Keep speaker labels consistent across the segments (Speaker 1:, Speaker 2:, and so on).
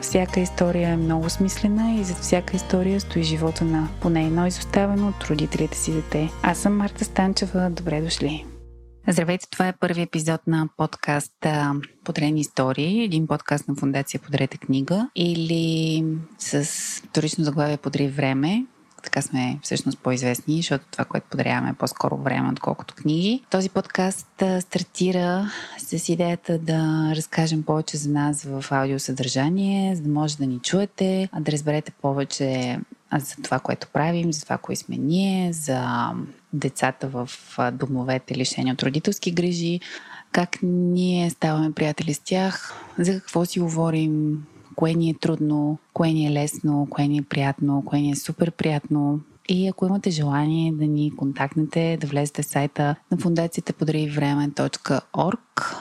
Speaker 1: всяка история е много смислена и зад всяка история стои живота на поне едно изоставено от родителите си дете. Аз съм Марта Станчева. Добре дошли! Здравейте, това е първи епизод на подкаст Подрени истории, един подкаст на Фундация Подрете книга или с вторично заглавие Подри време, така сме всъщност по-известни, защото това, което подаряваме е по-скоро време, отколкото книги. Този подкаст стартира с идеята да разкажем повече за нас в аудиосъдържание, за да може да ни чуете, да разберете повече за това, което правим, за това, кои сме ние, за децата в домовете, лишени от родителски грижи, как ние ставаме приятели с тях, за какво си говорим, кое ни е трудно, кое ни е лесно, кое ни е приятно, кое ни е супер приятно. И ако имате желание да ни контактнете, да влезете в сайта на фундацията подаривреме.org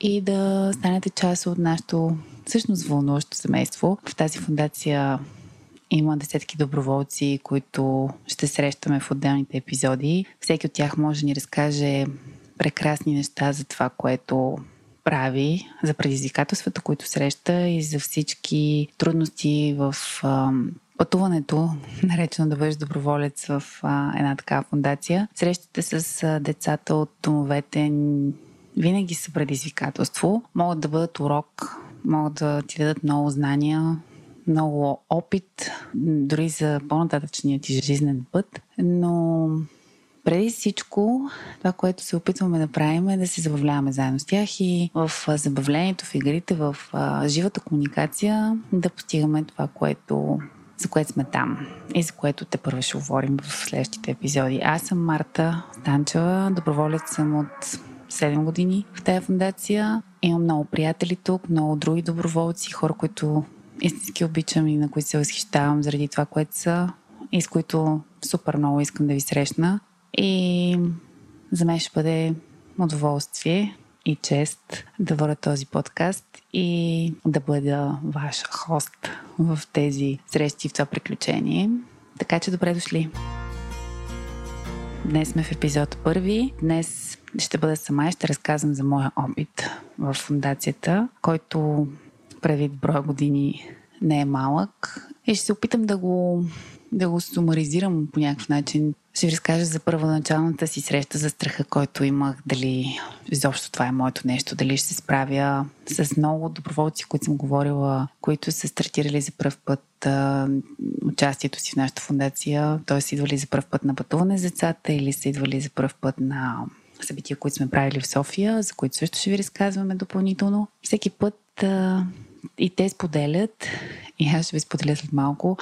Speaker 1: и да станете част от нашото всъщност вълнуващо семейство. В тази фундация има десетки доброволци, които ще срещаме в отделните епизоди. Всеки от тях може да ни разкаже прекрасни неща за това, което прави, за предизвикателствата, които среща и за всички трудности в пътуването, наречено да бъдеш доброволец в една такава фундация. Срещате с децата от домовете винаги са предизвикателство. Могат да бъдат урок, могат да ти дадат много знания, много опит, дори за по-нататъчния ти жизнен път, но преди всичко, това, което се опитваме да правим е да се забавляваме заедно с тях и в забавлението, в игрите, в живата комуникация да постигаме това, което за което сме там и за което те първо ще говорим в следващите епизоди. Аз съм Марта Станчева, доброволец съм от 7 години в тази фундация. Имам много приятели тук, много други доброволци, хора, които истински обичам и на които се възхищавам заради това, което са и с които супер много искам да ви срещна. И за мен ще бъде удоволствие и чест да водя този подкаст и да бъда ваш хост в тези срещи, в това приключение. Така че добре дошли! Днес сме в епизод първи. Днес ще бъда сама и ще разказвам за моя опит в фундацията, който предвид броя години не е малък. И ще се опитам да го, да го сумаризирам по някакъв начин ще ви разкажа за първоначалната си среща за страха, който имах, дали изобщо това е моето нещо, дали ще се справя с много доброволци, които съм говорила, които са стартирали за първ път а, участието си в нашата фундация, т.е. идвали за първ път на пътуване с децата или са идвали за първ път на събития, които сме правили в София, за които също ще ви разказваме допълнително. Всеки път а, и те споделят, и аз ще ви споделя след малко,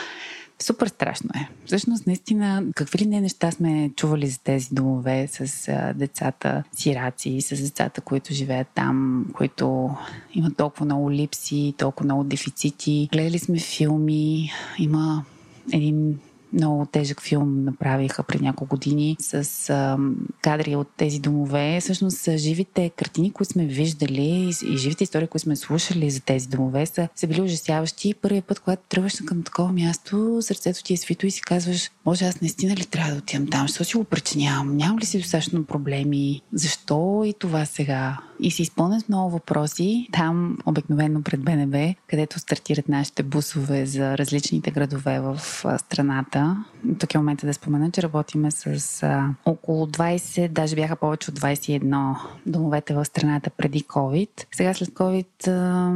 Speaker 1: Супер страшно е. Всъщност, наистина, какви ли не неща сме чували за тези домове с а, децата сираци, с децата, които живеят там, които имат толкова много липси, толкова много дефицити. Гледали сме филми, има един много тежък филм направиха преди няколко години с а, кадри от тези домове. Всъщност живите картини, които сме виждали и живите истории, които сме слушали за тези домове са, са били ужасяващи. Първият път, когато тръгваш към такова място, сърцето ти е свито и си казваш, може аз наистина ли трябва да отивам там? Защо си го причинявам? Нямам ли си достатъчно проблеми? Защо и това сега? И си изпълнен с много въпроси. Там, обикновено пред БНБ, където стартират нашите бусове за различните градове в страната, тук е момента да спомена, че работиме с а, около 20, даже бяха повече от 21 домовете в страната преди COVID. Сега след COVID а,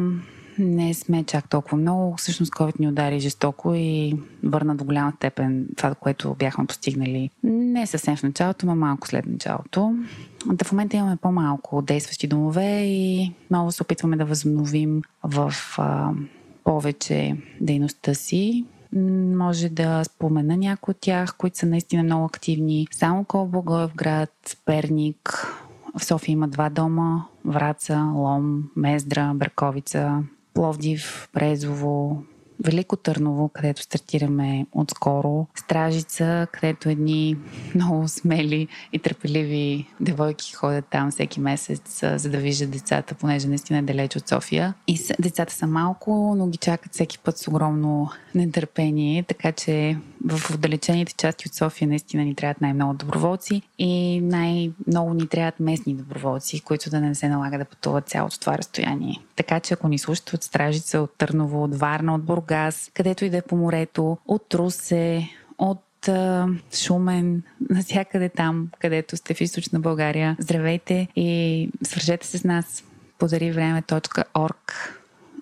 Speaker 1: не сме чак толкова много. Всъщност COVID ни удари жестоко и върна до голяма степен това, което бяхме постигнали. Не съвсем в началото, но малко след началото. Да в момента имаме по-малко действащи домове и много се опитваме да възобновим в а, повече дейността си. Може да спомена някои от тях, които са наистина много активни. Само град, Перник, в София има два дома, Враца, Лом, Мездра, Бърковица, Пловдив, Презово, Велико Търново, където стартираме отскоро, Стражица, където едни много смели и търпеливи девойки ходят там всеки месец, за да виждат децата, понеже наистина е далеч от София. И децата са малко, но ги чакат всеки път с огромно нетърпение, така че в отдалечените части от София наистина ни трябват най-много доброволци и най-много ни трябват местни доброволци, които да не се налага да пътуват цялото това разстояние. Така че ако ни слушате от Стражица, от Търново, от Варна, от Бургас, където и да е по морето, от Русе, от Шумен, навсякъде там, където сте в източна България. Здравейте и свържете се с нас. Подари време.org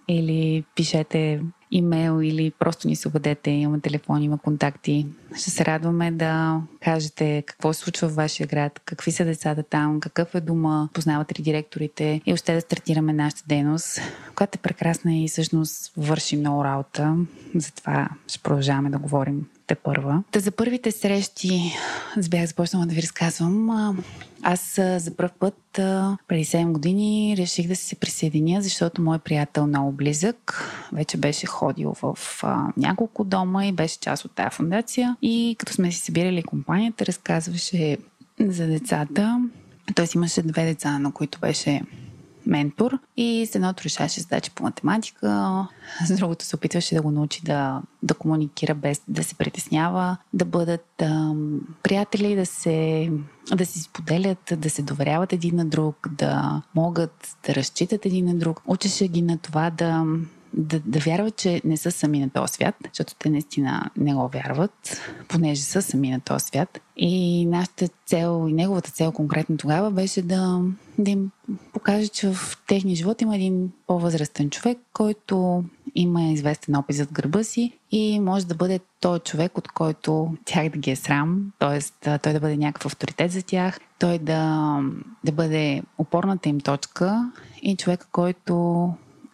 Speaker 1: или пишете имейл или просто ни се обадете, има телефон, има контакти. Ще се радваме да кажете какво се случва в вашия град, какви са децата там, какъв е дома, познавате ли директорите и още да стартираме нашата дейност, която е прекрасна и всъщност върши много работа. Затова ще продължаваме да говорим те първа. Та за първите срещи бях започнала да ви разказвам. Аз за първ път преди 7 години реших да се присъединя, защото мой приятел много близък вече беше ходил в няколко дома и беше част от тази фундация. И като сме си събирали компанията, разказваше за децата. Той имаше две деца, на които беше ментор и с едното решаваше задачи по математика, с другото се опитваше да го научи да, да комуникира без да се притеснява, да бъдат а, приятели, да се да си споделят, да се доверяват един на друг, да могат да разчитат един на друг. Учеше ги на това да да, да вярват, че не са сами на този свят, защото те наистина не го вярват, понеже са сами на този свят. И нашата цел и неговата цел конкретно тогава беше да, да им покаже, че в техния живот има един по-възрастен човек, който има известен опит зад гърба си и може да бъде той човек, от който тях да ги е срам, т.е. той да бъде някакъв авторитет за тях, той да, да бъде опорната им точка и човек, който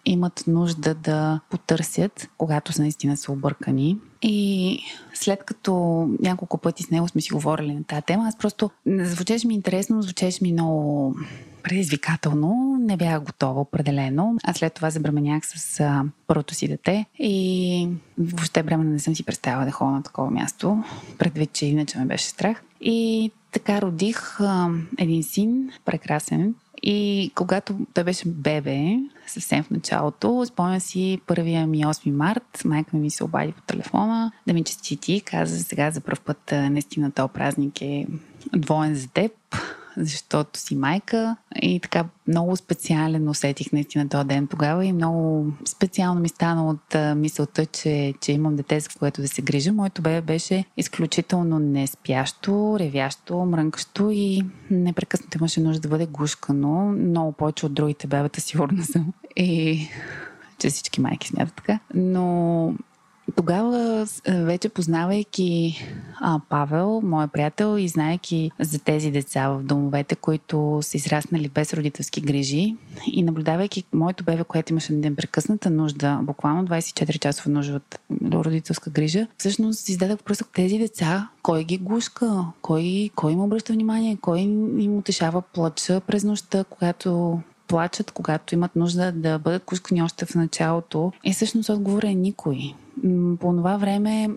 Speaker 1: имат нужда да потърсят, когато са наистина са объркани. И след като няколко пъти с него сме си говорили на тази тема, аз просто звучеше ми интересно, звучеше ми много предизвикателно. Не бях готова определено. А след това забременях с първото си дете и въобще бремена не съм си представила да ходя на такова място, предвид, че иначе ме беше страх. И така родих а, един син, прекрасен, и когато той беше бебе, съвсем в началото, спомня си първия ми 8 март, майка ми се обади по телефона да ми честити, каза сега за първ път наистина този празник е двоен за теб защото си майка и така много специален усетих наистина този ден тогава и много специално ми стана от мисълта, че, че имам дете, за което да се грижа. Моето бебе беше изключително неспящо, ревящо, мрънкащо и непрекъснато имаше нужда да бъде гушкано. Много повече от другите бебета, сигурно съм. И че всички майки смятат така. Но тогава, вече познавайки а, Павел, моя приятел, и знаеки за тези деца в домовете, които са израснали без родителски грижи, и наблюдавайки моето бебе, което имаше непрекъсната нужда, буквално 24 часова нужда от родителска грижа, всъщност издадах въпроса тези деца, кой ги гушка, кой, кой им обръща внимание, кой им утешава плача през нощта, когато плачат, когато имат нужда да бъдат кускани още в началото. И всъщност отговор е никой. По това време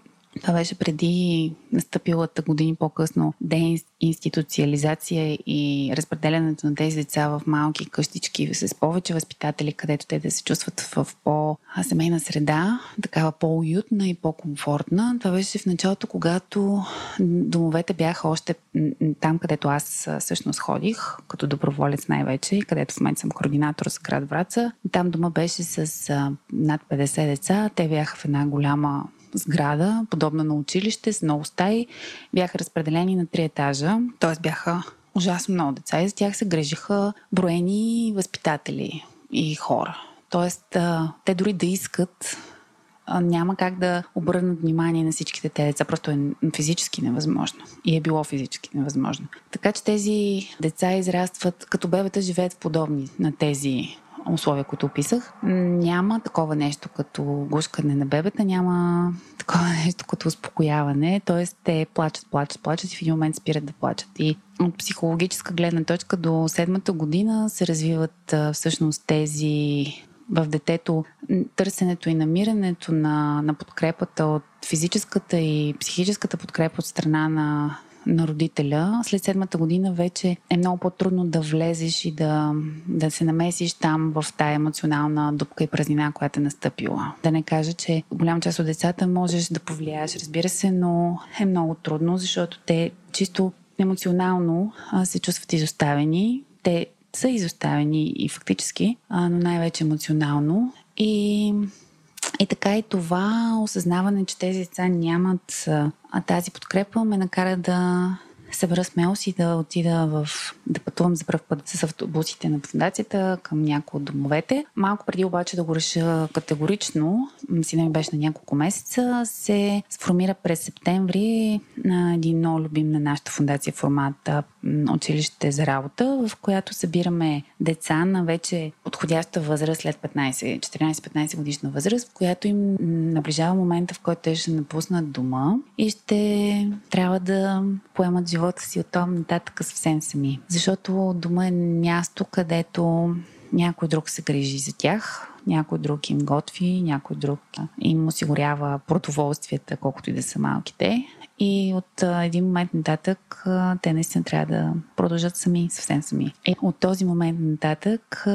Speaker 1: това беше преди настъпилата години по-късно деинституциализация и разпределянето на тези деца в малки къщички с повече възпитатели, където те да се чувстват в по-семейна среда, такава по-уютна и по-комфортна. Това беше в началото, когато домовете бяха още там, където аз всъщност ходих, като доброволец най-вече, където в момента съм координатор с град Враца. Там дома беше с над 50 деца. Те бяха в една голяма сграда, подобна на училище, с много стаи. Бяха разпределени на три етажа, т.е. бяха ужасно много деца и за тях се грежиха броени възпитатели и хора. Тоест, те дори да искат, няма как да обърнат внимание на всичките тези деца. Просто е физически невъзможно. И е било физически невъзможно. Така че тези деца израстват, като бебета живеят в подобни на тези условия, които описах. Няма такова нещо като гушкане на бебета, няма такова нещо като успокояване. Тоест, те плачат, плачат, плачат и в един момент спират да плачат. И от психологическа гледна точка до седмата година се развиват всъщност тези в детето търсенето и намирането на, на подкрепата от физическата и психическата подкрепа от страна на на родителя, след седмата година вече е много по-трудно да влезеш и да, да се намесиш там в тая емоционална дупка и празнина, която е настъпила. Да не кажа, че голяма част от децата можеш да повлияеш, разбира се, но е много трудно, защото те чисто емоционално се чувстват изоставени. Те са изоставени и фактически, но най-вече емоционално. И и така и това осъзнаване, че тези деца нямат тази подкрепа, ме накара да събера смелост и да отида в... да пътувам за първ път с автобусите на фундацията към някои от домовете. Малко преди обаче да го реша категорично, сина ми беше на няколко месеца, се сформира през септември на един много любим на нашата фундация формат училище за работа, в която събираме деца на вече подходяща възраст след 15, 14-15 годишна възраст, в която им наближава момента, в който те ще напуснат дома и ще трябва да поемат живота си от това нататък съвсем сами. Защото дома е място, където някой друг се грижи за тях, някой друг им готви, някой друг им осигурява продоволствията, колкото и да са малките. И от един момент нататък те наистина трябва да продължат сами, съвсем сами. И от този момент нататък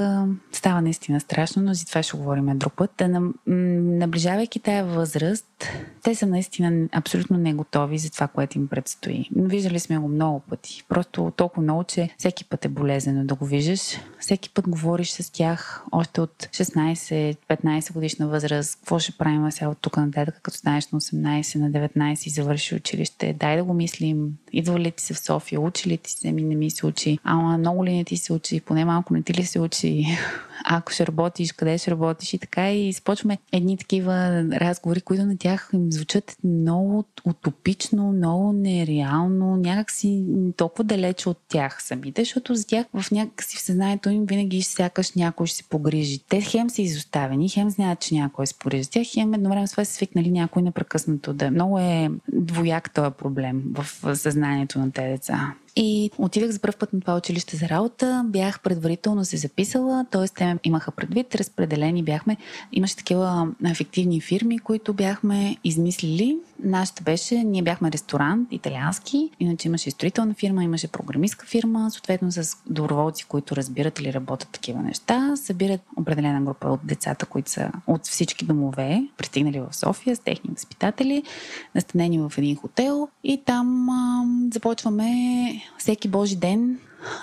Speaker 1: става наистина страшно, но за това ще говорим друг път. Да наближавайки тая възраст, те са наистина абсолютно не готови за това, което им предстои. Виждали сме го много пъти. Просто толкова много, че всеки път е болезнено да го виждаш. Всеки път говориш с тях още от 16-15 годишна възраст. Какво ще правим сега от тук нататък, като станеш на 18, на 19 и завършиш училище? Дай да го мислим. Идва ли ти се в София? Учи ли ти се? Ми не ми се учи. Ама много ли не ти се учи? Поне малко не ти ли се учи? Ако ще работиш, къде ще работиш? И така и започваме едни такива разговори, които на тях им звучат много утопично, много нереално, някакси толкова далече от тях самите, защото за тях в някакси в съзнанието им винаги сякаш някой ще се погрижи. Те хем са изоставени, хем знаят, че някой се погрижи за тях, хем едновременно с това са свикнали някой непрекъснато да. Много е двояк този проблем в съзнанието на тези деца. И отидах за първ път на това училище за работа. Бях предварително се записала, т.е. те имаха предвид, разпределени бяхме. Имаше такива ефективни фирми, които бяхме измислили. Нашата беше, ние бяхме ресторант, италиански, иначе имаше строителна фирма, имаше програмистка фирма, съответно с доброволци, които разбират или работят такива неща, събират определена група от децата, които са от всички домове, пристигнали в София с техни възпитатели, настанени в един хотел и там а, започваме всеки Божи ден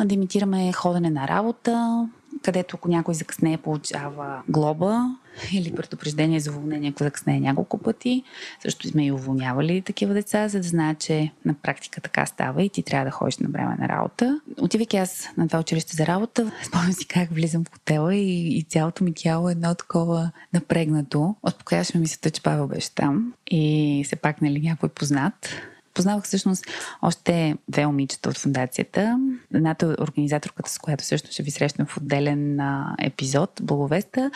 Speaker 1: да имитираме ходене на работа, където ако някой закъснее получава глоба или предупреждение за уволнение, ако закъснее няколко пъти. Също сме и уволнявали такива деца, за да знаят, че на практика така става и ти трябва да ходиш на време на работа. Отивайки аз на това училище за работа, спомням си как влизам в хотела и, и цялото ми тяло е едно такова напрегнато. Успокояваше ми мисълта, че Павел беше там и все пак нали някой познат Познавах всъщност още две момичета от фундацията. Едната е организаторката, с която също ще ви срещна в отделен а, епизод, Благовеста,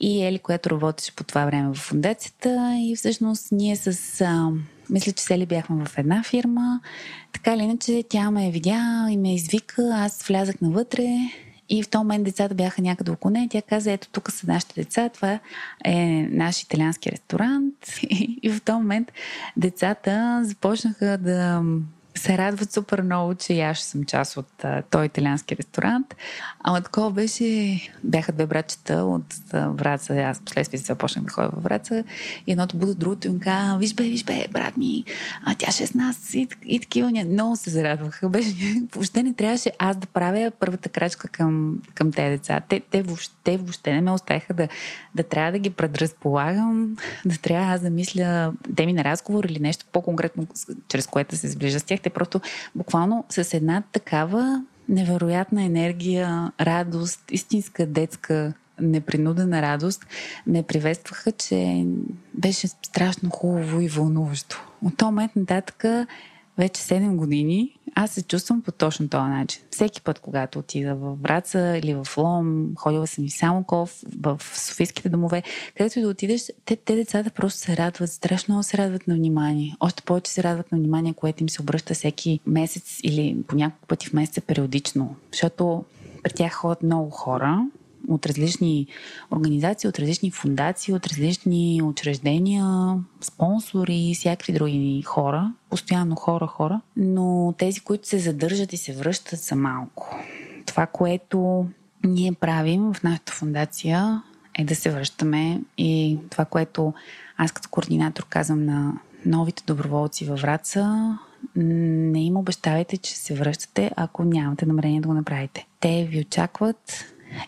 Speaker 1: и Ели, която работеше по това време в фундацията. И всъщност ние с... А, мисля, че сели бяхме в една фирма. Така или иначе, тя ме видя и ме извика. Аз влязах навътре и в този момент децата бяха някъде около нея. Тя каза, ето тук са нашите деца, това е наш италиански ресторант. И в този момент децата започнаха да се радват супер много, че аз съм част от а, този италиански ресторант. Ама такова беше, бяха две братчета от а, Враца, аз последствие се започнах да ходя във Враца и едното буде другото им каза, виж бе, виж бе, брат ми, а тя ще е с нас и, и такива, много се зарадваха. Беше, въобще не трябваше аз да правя първата крачка към, към тези деца. Те, те, въобще, въобще не ме оставяха да, да трябва да ги предразполагам, да трябва аз да мисля теми на разговор или нещо по-конкретно, чрез което се сближа с тях те просто буквално с една такава невероятна енергия, радост, истинска детска непринудена радост ме приветстваха, че беше страшно хубаво и вълнуващо. От този момент нататък вече 7 години аз се чувствам по точно този начин. Всеки път, когато отида в Враца или в Лом, ходила съм и в Самоков, в Софийските домове, където и да отидеш, те, те децата просто се радват, страшно много се радват на внимание. Още повече се радват на внимание, което им се обръща всеки месец или по няколко пъти в месеца периодично. Защото при тях ходят много хора, от различни организации, от различни фундации, от различни учреждения, спонсори и всякакви други хора. Постоянно хора, хора. Но тези, които се задържат и се връщат, са малко. Това, което ние правим в нашата фундация е да се връщаме и това, което аз като координатор казвам на новите доброволци във Враца, не им обещавайте, че се връщате, ако нямате намерение да го направите. Те ви очакват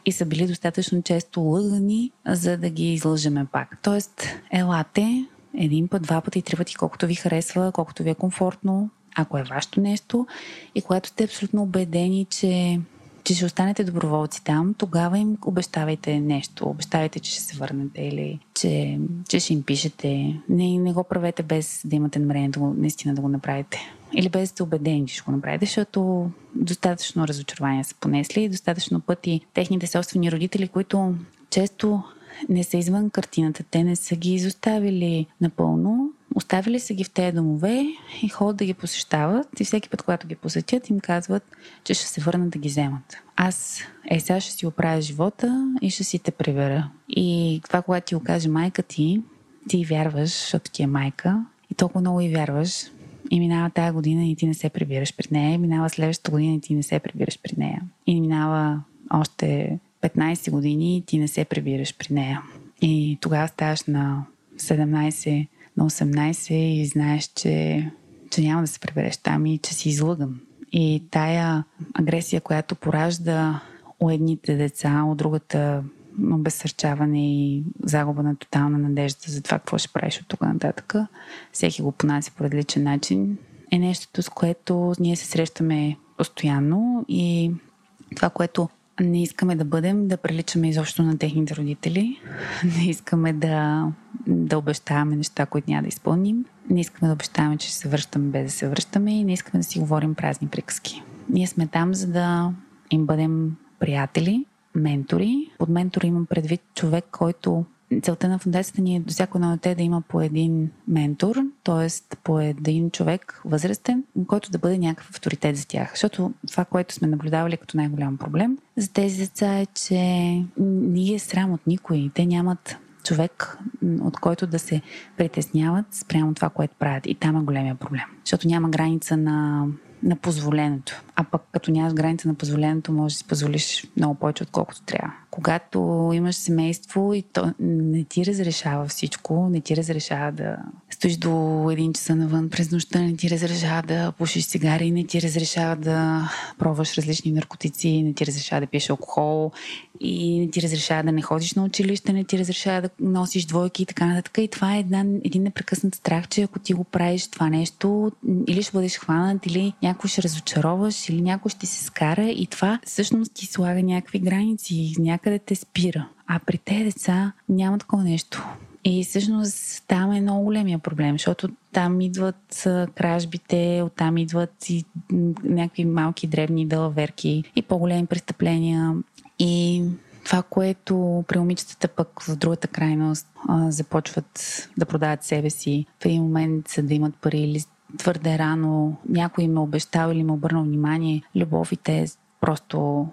Speaker 1: и са били достатъчно често лъгани, за да ги излъжеме пак. Тоест, елате един път, два пъти, три пъти, колкото ви харесва, колкото ви е комфортно, ако е вашето нещо и когато сте абсолютно убедени, че че ще останете доброволци там, тогава им обещавайте нещо. Обещавайте, че ще се върнете или че, че ще им пишете. Не, не го правете без да имате намерение да го, наистина да го направите. Или без да сте убедени, че ще го направите, защото достатъчно разочарования са понесли и достатъчно пъти техните собствени родители, които често не са извън картината. Те не са ги изоставили напълно, Оставили са ги в тези домове и ходят да ги посещават и всеки път, когато ги посетят, им казват, че ще се върнат да ги вземат. Аз е, сега ще си оправя живота и ще си те прибера. И това, когато ти го каже майка ти, ти вярваш, защото ти е майка и толкова много и вярваш, и минава тая година и ти не се прибираш при нея, и минава следващата година и ти не се прибираш при нея. И минава още 15 години и ти не се прибираш при нея. И тогава ставаш на 17 на 18 и знаеш, че, че няма да се прибереш там и че си излъган. И тая агресия, която поражда у едните деца, от другата обезсърчаване и загуба на тотална надежда за това какво ще правиш от тук нататък, всеки го понася по различен начин, е нещото, с което ние се срещаме постоянно и това, което не искаме да бъдем, да приличаме изобщо на техните родители. Не искаме да, да обещаваме неща, които няма да изпълним. Не искаме да обещаваме, че ще се връщаме без да се връщаме и не искаме да си говорим празни приказки. Ние сме там, за да им бъдем приятели, ментори. Под ментори имам предвид човек, който целта на фундацията ни е до всяко едно дете да има по един ментор, т.е. по един човек възрастен, който да бъде някакъв авторитет за тях. Защото това, което сме наблюдавали като най-голям проблем за тези деца е, че не е срам от никой. Те нямат човек, от който да се притесняват спрямо това, което правят. И там е големия проблем. Защото няма граница на на позволеното. А пък като нямаш граница на позволеното, може да си позволиш много повече, отколкото трябва. Когато имаш семейство и то не ти разрешава всичко, не ти разрешава да стоиш до един часа навън през нощта, не ти разрешава да пушиш цигари, не ти разрешава да пробваш различни наркотици, не ти разрешава да пиеш алкохол и не ти разрешава да не ходиш на училище, не ти разрешава да носиш двойки и така нататък. И това е една, един непрекъснат страх, че ако ти го правиш това нещо, или ще бъдеш хванат, или някой ще разочароваш, или някой ще се скара и това всъщност ти слага някакви граници, някъде те спира. А при те деца няма такова нещо. И всъщност там е много големия проблем, защото там идват кражбите, оттам идват и някакви малки древни дълаверки и по-големи престъпления. И това, което при момичетата пък в другата крайност а, започват да продават себе си в един момент, да имат пари или твърде рано някой им е обещал или им е обърнал внимание, любов и те просто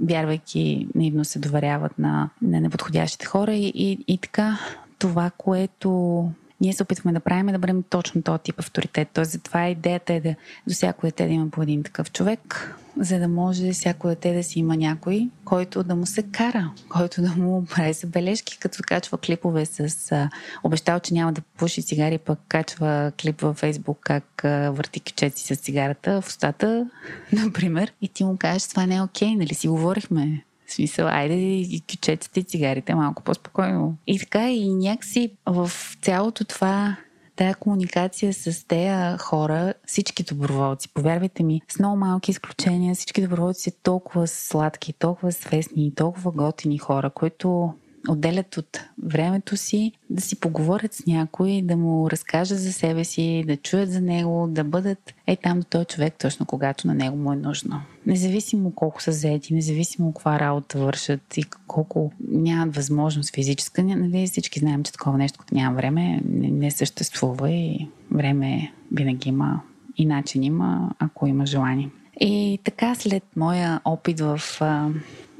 Speaker 1: вярвайки наивно се доверяват на, на неподходящите хора и, и, и така това, което ние се опитваме да правим е да бъдем точно този тип авторитет. Тоест, затова идеята е да до всяко дете да има по един такъв човек, за да може всяко дете да си има някой, който да му се кара, който да му прави забележки, като качва клипове с а, обещал, че няма да пуши цигари, пък качва клип във Фейсбук как а, върти кичеци с цигарата в устата, например, и ти му кажеш, това не е окей, нали си говорихме, в смисъл, айде и кючеците и цигарите малко по-спокойно. И така и някакси в цялото това тая комуникация с тези хора, всички доброволци, повярвайте ми, с много малки изключения, всички доброволци са толкова сладки, толкова свестни, толкова готини хора, които отделят от времето си да си поговорят с някой, да му разкажат за себе си, да чуят за него, да бъдат е там до този човек точно когато на него му е нужно. Независимо колко са заети, независимо каква работа вършат и колко нямат възможност физическа, нали, всички знаем, че такова нещо, като няма време, не, съществува и време винаги има и начин има, ако има желание. И така след моя опит в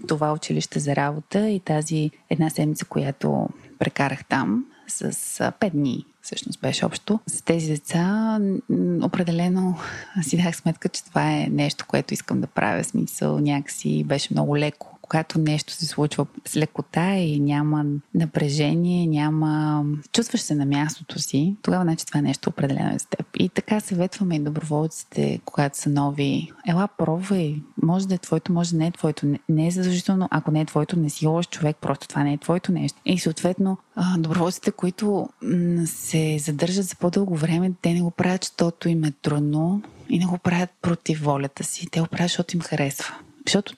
Speaker 1: това училище за работа и тази една седмица, която прекарах там с пет дни всъщност беше общо. С тези деца определено си дах сметка, че това е нещо, което искам да правя. Смисъл някакси беше много леко когато нещо се случва с лекота и няма напрежение, няма... Чувстваш се на мястото си, тогава значи това е нещо определено е с теб. И така съветваме и доброволците, когато са нови. Ела, пробвай. Може да е твоето, може да не е твоето. Не е задължително, ако не е твоето, не си лош човек, просто това не е твоето нещо. И съответно, доброволците, които се задържат за по-дълго време, те не го правят, защото им е трудно и не го правят против волята си. Те го правят, защото им харесва. Защото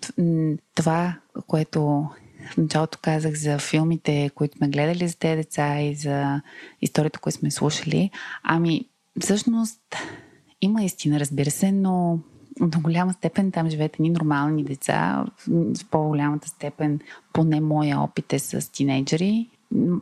Speaker 1: това, което в началото казах за филмите, които сме гледали за тези деца и за историята, които сме слушали, ами всъщност има истина, разбира се, но до голяма степен там живеят едни нормални деца. В по-голямата степен, поне моя опит е с тинейджери.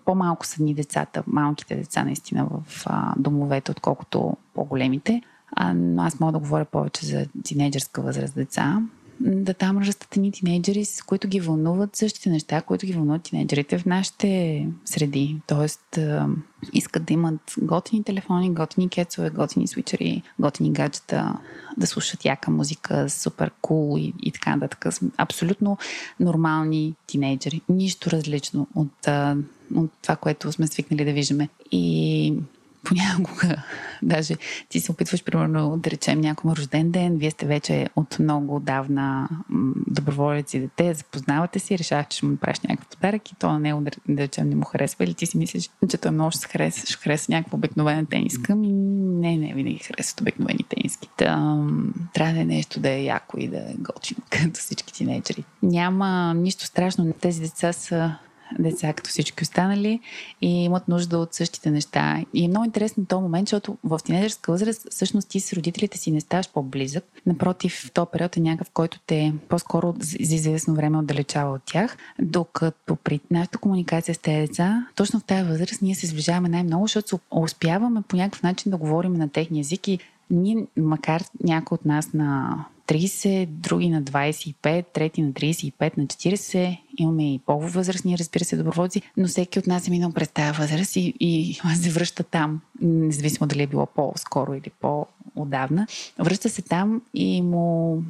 Speaker 1: По-малко са ни децата, малките деца наистина в а, домовете, отколкото по-големите. А, но аз мога да говоря повече за тинейджерска възраст деца да там растат едни тинейджери, с които ги вълнуват същите неща, които ги вълнуват тинейджерите в нашите среди. Тоест, искат да имат готини телефони, готини кецове, готини свичери, готини гаджета, да слушат яка музика, супер кул cool и, и така нататък. Абсолютно нормални тинейджери. Нищо различно от, от това, което сме свикнали да виждаме. И понякога, даже ти се опитваш, примерно, да речем някой рожден ден, вие сте вече от много давна доброволеци дете, запознавате си, решаваш, че ще му правиш някакъв подарък и то не, да речем, не му харесва или ти си мислиш, че той много ще се хареса, ще хареса някаква обикновена тениска, ми не, не винаги харесват обикновени тениски. Та, трябва да е нещо да е яко и да е готино, като всички тинейджери. Няма нищо страшно. Тези деца са деца, като всички останали, и имат нужда от същите неща. И е много интересно този момент, защото в тинейджерска възраст всъщност ти с родителите си не ставаш по-близък. Напротив, този период е някакъв, който те по-скоро за известно време отдалечава от тях, докато при нашата комуникация с тези деца, точно в тази възраст ние се сближаваме най-много, защото успяваме по някакъв начин да говорим на техния език и ние, макар някой от нас на 30, други на 25, трети на 35, на 40. Имаме и по-възрастни, разбира се, доброволци, но всеки от нас е минал през тази възраст и, и се връща там, независимо дали е било по-скоро или по-отдавна. Връща се там и му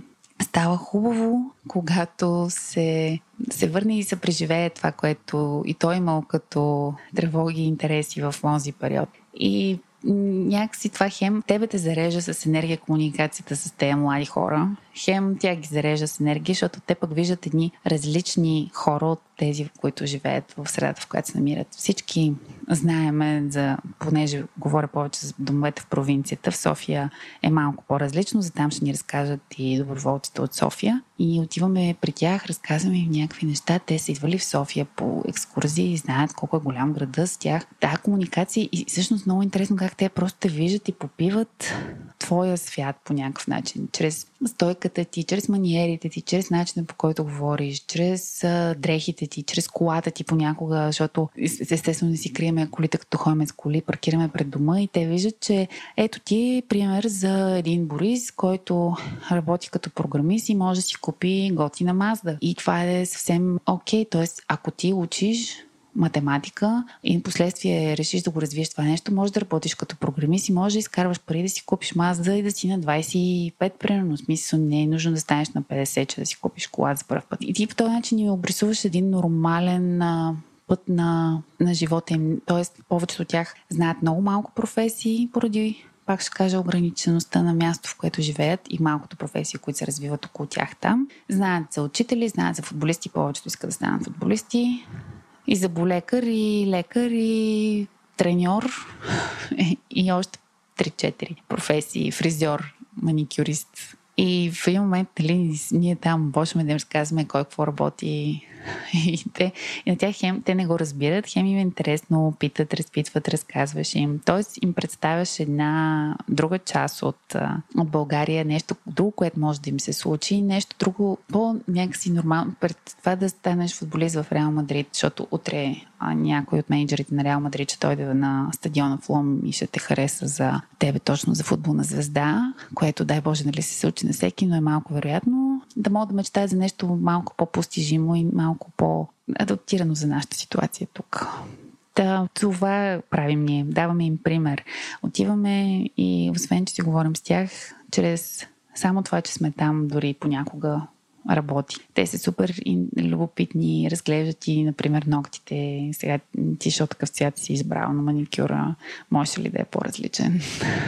Speaker 1: става хубаво, когато се, се върне и се преживее това, което и той е имал като тревоги и интереси в този период. И някакси това хем тебе те зарежда с енергия комуникацията с тези млади хора, хем тя ги зарежда с енергия, защото те пък виждат едни различни хора от тези, които живеят в средата, в която се намират. Всички знаеме, за, понеже говоря повече за домовете в провинцията, в София е малко по-различно, за там ще ни разкажат и доброволците от София. И отиваме при тях, разказваме им някакви неща. Те са идвали в София по екскурзии и знаят колко е голям града с тях. Та комуникация и всъщност много интересно как те просто те виждат и попиват твоя свят по някакъв начин. Чрез стойката ти, чрез маниерите ти, чрез начина по който говориш, чрез а, дрехите ти, чрез колата ти понякога, защото естествено не си криеме колите, като ходим с коли, паркираме пред дома и те виждат, че ето ти е пример за един Борис, който работи като програмист и може да си купи готина Мазда. И това е съвсем окей. Okay. Тоест, ако ти учиш математика и последствие решиш да го развиеш това нещо, може да работиш като програмист и може да изкарваш пари да си купиш мазда и да си на 25, примерно. В смисъл не е нужно да станеш на 50, че да си купиш кола за първ път. И ти по този начин ни обрисуваш един нормален а, път на, на живота им. Тоест, повечето от тях знаят много малко професии поради пак ще кажа ограничеността на място, в което живеят и малкото професии, които се развиват около тях там. Знаят за учители, знаят за футболисти, повечето искат да станат футболисти и заболекар, и лекар, и треньор, и още 3-4 професии, фризьор, маникюрист. И в един момент, нали, ние там почваме да им разказваме кой какво работи, И, те, и на тях хем те не го разбират, хем им е интересно, питат, разпитват, разказваш им. Тоест им представяш една друга част от, от България, нещо друго, което може да им се случи, нещо друго, по-някакси нормално. Пред това да станеш футболист в Реал Мадрид, защото утре а, някой от менеджерите на Реал Мадрид ще дойде на стадиона в Лом и ще те хареса за тебе точно за футболна звезда, което дай Боже нали се случи на всеки, но е малко вероятно. Да могат да мечтаят за нещо малко по-постижимо и малко по-адаптирано за нашата ситуация тук. Да, това правим ние. Даваме им пример. Отиваме и освен, че си говорим с тях, чрез само това, че сме там, дори понякога работи. Те са супер любопитни, разглеждат и, например, ногтите. Сега ти, защото такъв цвят си избрал на маникюра, може ли да е по-различен?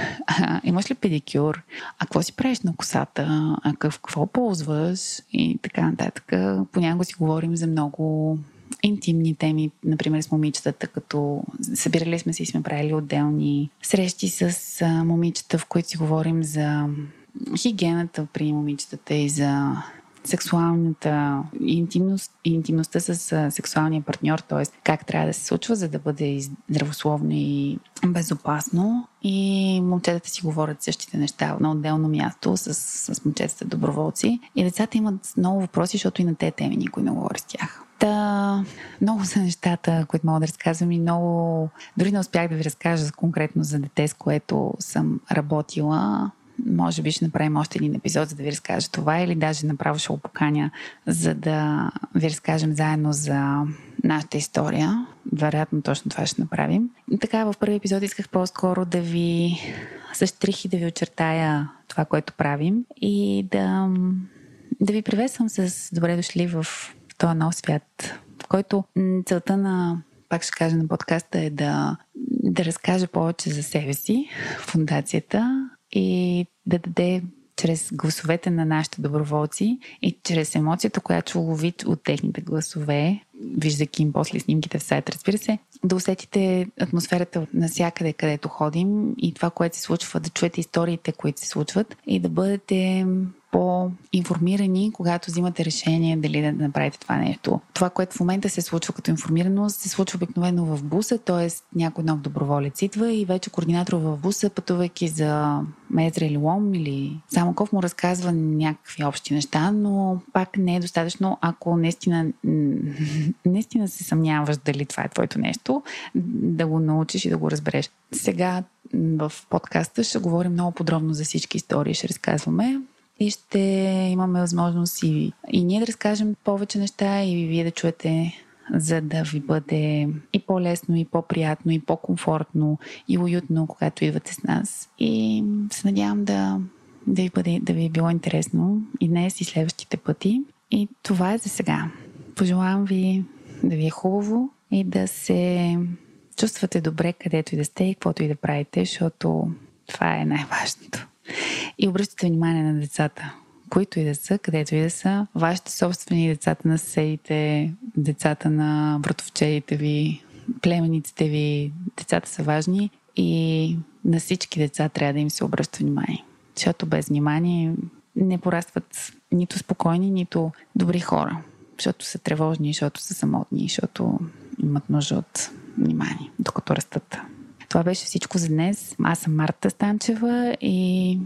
Speaker 1: Имаш ли педикюр? А какво си правиш на косата? А какво ползваш? И така нататък. Понякога си говорим за много интимни теми, например с момичетата, като събирали сме се и сме правили отделни срещи с момичета, в които си говорим за хигиената при момичетата и за сексуалната интимност, интимността с сексуалния партньор, т.е. как трябва да се случва, за да бъде здравословно и безопасно. И момчетата си говорят същите неща на отделно място с, с момчетата доброволци. И децата имат много въпроси, защото и на те теми никой не говори с тях. Та, много са нещата, които мога да разказвам и много... Дори не успях да ви разкажа конкретно за дете, с което съм работила може би ще направим още един епизод, за да ви разкажа това или даже направо ще го поканя, за да ви разкажем заедно за нашата история. Вероятно точно това ще направим. Така, в първи епизод исках по-скоро да ви с штрихи да ви очертая това, което правим и да, да ви приветствам с добре дошли в този нов свят, в който целта на пак ще кажа на подкаста е да, да разкажа повече за себе си, фундацията, и да даде чрез гласовете на нашите доброволци и чрез емоцията, която лови от техните гласове, виждайки им после снимките в сайт, разбира се, да усетите атмосферата навсякъде, където ходим и това, което се случва, да чуете историите, които се случват и да бъдете по-информирани, когато взимате решение дали да направите това нещо. Това, което в момента се случва като информираност, се случва обикновено в буса, т.е. някой нов доброволец идва и вече координатор в буса, пътувайки за Мезра или Лом или Самоков му разказва някакви общи неща, но пак не е достатъчно, ако наистина, наистина се съмняваш дали това е твоето нещо, да го научиш и да го разбереш. Сега в подкаста ще говорим много подробно за всички истории, ще разказваме и ще имаме възможност и, и ние да разкажем повече неща и вие да чуете, за да ви бъде и по-лесно, и по-приятно, и по-комфортно, и уютно, когато идвате с нас. И се надявам да, да, ви, бъде, да ви е било интересно и днес, и следващите пъти. И това е за сега. Пожелавам ви да ви е хубаво и да се чувствате добре където и да сте и каквото и да правите, защото това е най-важното. И обръщате внимание на децата, които и да са, където и да са, вашите собствени децата на съседите, децата на братовчеите ви, племениците ви, децата са важни и на всички деца трябва да им се обръща внимание. Защото без внимание не порастват нито спокойни, нито добри хора. Защото са тревожни, защото са самотни, защото имат нужда от внимание, докато растат. Това беше всичко за днес. Аз съм Марта Станчева и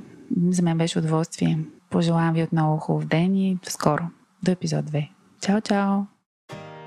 Speaker 1: за мен беше удоволствие. Пожелавам ви отново хубав ден и до скоро. До епизод 2. Чао, чао!